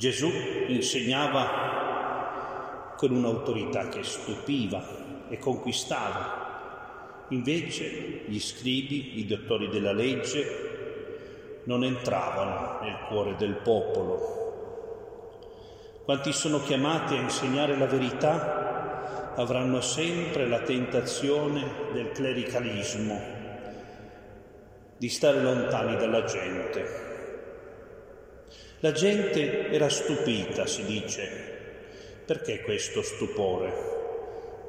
Gesù insegnava con un'autorità che stupiva e conquistava. Invece gli scribi, i dottori della legge, non entravano nel cuore del popolo. Quanti sono chiamati a insegnare la verità avranno sempre la tentazione del clericalismo, di stare lontani dalla gente. La gente era stupita, si dice. Perché questo stupore?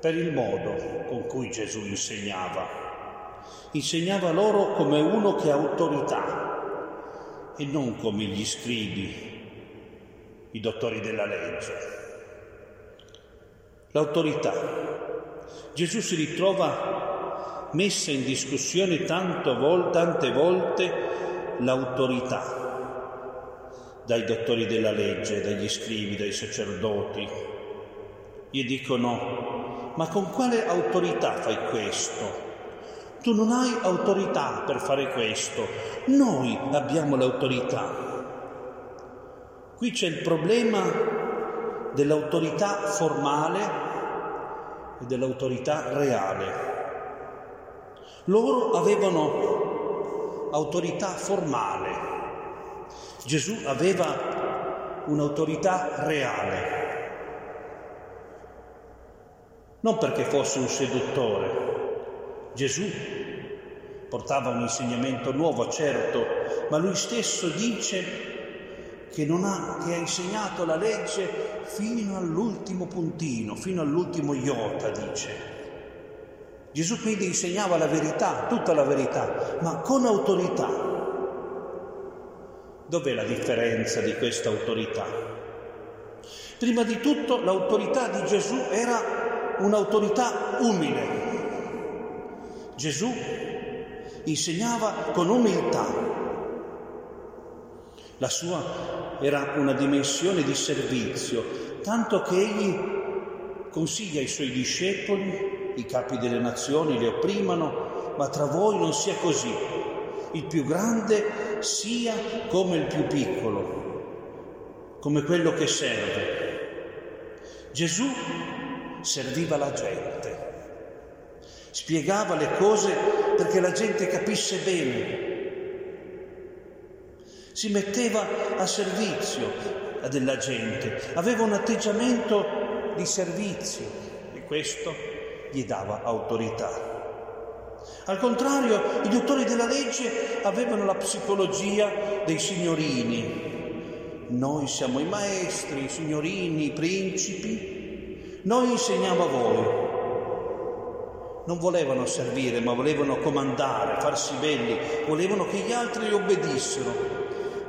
Per il modo con cui Gesù insegnava. Insegnava loro come uno che ha autorità e non come gli scribi, i dottori della legge. L'autorità. Gesù si ritrova messa in discussione tante volte l'autorità dai dottori della legge, dagli scrivi, dai sacerdoti. Gli dicono, ma con quale autorità fai questo? Tu non hai autorità per fare questo, noi abbiamo l'autorità. Qui c'è il problema dell'autorità formale e dell'autorità reale. Loro avevano autorità formale, Gesù aveva un'autorità reale, non perché fosse un seduttore. Gesù portava un insegnamento nuovo, certo, ma lui stesso dice che, ha, che ha insegnato la legge fino all'ultimo puntino, fino all'ultimo iota, dice. Gesù quindi insegnava la verità, tutta la verità, ma con autorità. Dov'è la differenza di questa autorità? Prima di tutto l'autorità di Gesù era un'autorità umile. Gesù insegnava con umiltà. La sua era una dimensione di servizio, tanto che egli consiglia ai suoi discepoli, i capi delle nazioni le opprimano, ma tra voi non sia così il più grande sia come il più piccolo, come quello che serve. Gesù serviva la gente, spiegava le cose perché la gente capisse bene, si metteva a servizio della gente, aveva un atteggiamento di servizio e questo gli dava autorità. Al contrario, i dottori della legge avevano la psicologia dei signorini. Noi siamo i maestri, i signorini, i principi. Noi insegniamo a voi. Non volevano servire, ma volevano comandare, farsi belli, volevano che gli altri li obbedissero.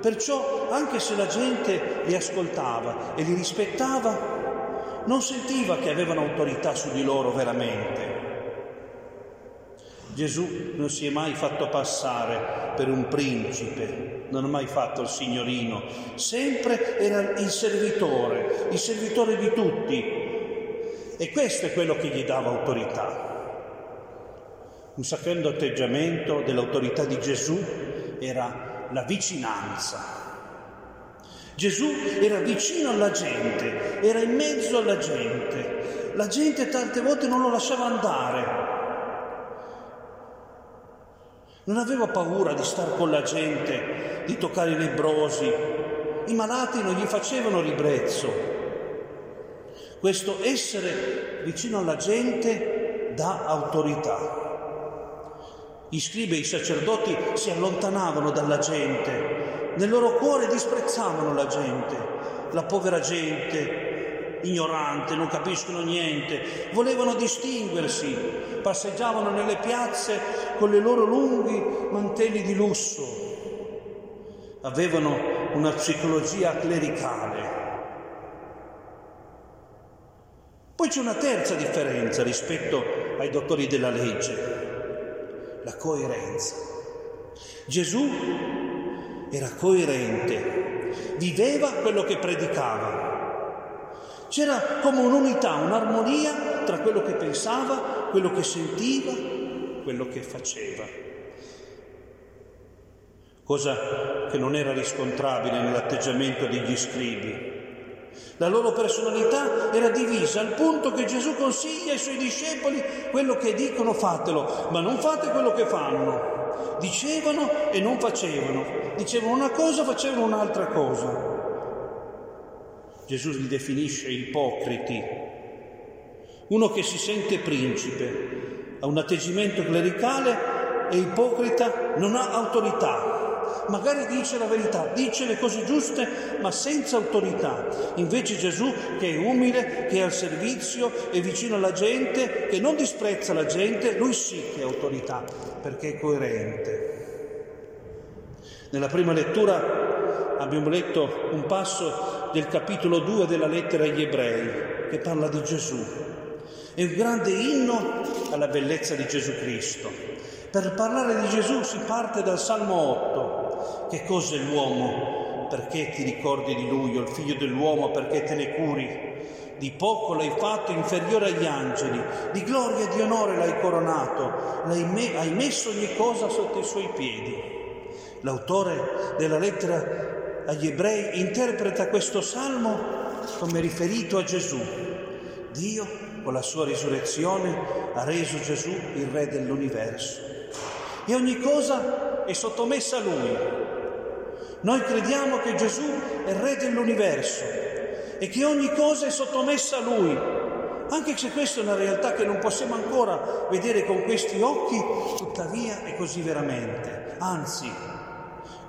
Perciò, anche se la gente li ascoltava e li rispettava, non sentiva che avevano autorità su di loro veramente. Gesù non si è mai fatto passare per un principe, non ha mai fatto il signorino, sempre era il servitore, il servitore di tutti. E questo è quello che gli dava autorità. Un secondo atteggiamento dell'autorità di Gesù era la vicinanza. Gesù era vicino alla gente, era in mezzo alla gente. La gente tante volte non lo lasciava andare, non aveva paura di star con la gente, di toccare i lebrosi. I malati non gli facevano ribrezzo. Questo essere vicino alla gente dà autorità. Gli scribi e i sacerdoti si allontanavano dalla gente, nel loro cuore disprezzavano la gente, la povera gente, ignorante, non capiscono niente, volevano distinguersi, passeggiavano nelle piazze con le loro lunghi mantelli di lusso, avevano una psicologia clericale. Poi c'è una terza differenza rispetto ai dottori della legge, la coerenza. Gesù era coerente, viveva quello che predicava c'era come un'unità, un'armonia tra quello che pensava, quello che sentiva, quello che faceva. cosa che non era riscontrabile nell'atteggiamento degli scribi. La loro personalità era divisa al punto che Gesù consiglia ai suoi discepoli quello che dicono fatelo, ma non fate quello che fanno. Dicevano e non facevano, dicevano una cosa, facevano un'altra cosa. Gesù li definisce ipocriti, uno che si sente principe, ha un atteggiamento clericale e ipocrita, non ha autorità, magari dice la verità, dice le cose giuste, ma senza autorità. Invece Gesù, che è umile, che è al servizio, è vicino alla gente, che non disprezza la gente, lui sì che ha autorità, perché è coerente. Nella prima lettura abbiamo letto un passo del capitolo 2 della lettera agli ebrei che parla di Gesù. È un grande inno alla bellezza di Gesù Cristo. Per parlare di Gesù si parte dal Salmo 8. Che cos'è l'uomo? Perché ti ricordi di lui, o il figlio dell'uomo perché te ne curi? Di poco l'hai fatto inferiore agli angeli, di gloria e di onore l'hai coronato, l'hai me- hai messo ogni cosa sotto i suoi piedi. L'autore della lettera agli ebrei interpreta questo salmo come riferito a Gesù. Dio, con la sua risurrezione, ha reso Gesù il Re dell'universo. E ogni cosa è sottomessa a Lui. Noi crediamo che Gesù è Re dell'universo e che ogni cosa è sottomessa a Lui, anche se questa è una realtà che non possiamo ancora vedere con questi occhi, tuttavia è così veramente. Anzi,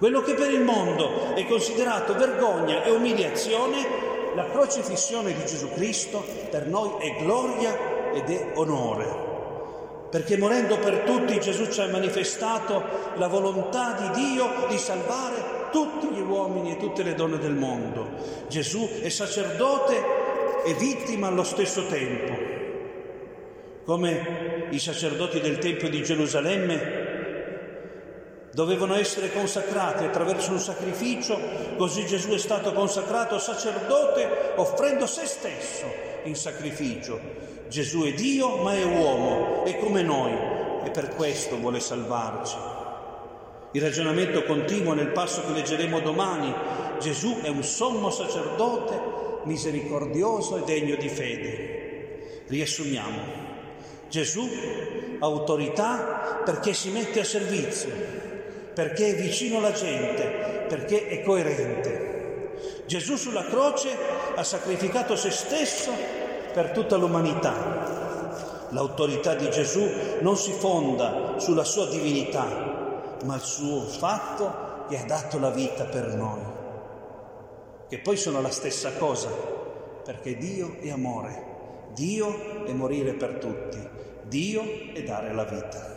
quello che per il mondo è considerato vergogna e umiliazione, la crocifissione di Gesù Cristo per noi è gloria ed è onore. Perché morendo per tutti Gesù ci ha manifestato la volontà di Dio di salvare tutti gli uomini e tutte le donne del mondo. Gesù è sacerdote e vittima allo stesso tempo. Come i sacerdoti del Tempio di Gerusalemme dovevano essere consacrati attraverso un sacrificio, così Gesù è stato consacrato sacerdote offrendo se stesso in sacrificio. Gesù è Dio ma è uomo, è come noi e per questo vuole salvarci. Il ragionamento continua nel passo che leggeremo domani. Gesù è un sommo sacerdote misericordioso e degno di fede. Riassumiamo. Gesù ha autorità perché si mette a servizio, perché è vicino alla gente, perché è coerente. Gesù sulla croce ha sacrificato se stesso per tutta l'umanità. L'autorità di Gesù non si fonda sulla sua divinità, ma sul fatto che ha dato la vita per noi, che poi sono la stessa cosa, perché Dio è amore, Dio è morire per tutti, Dio è dare la vita.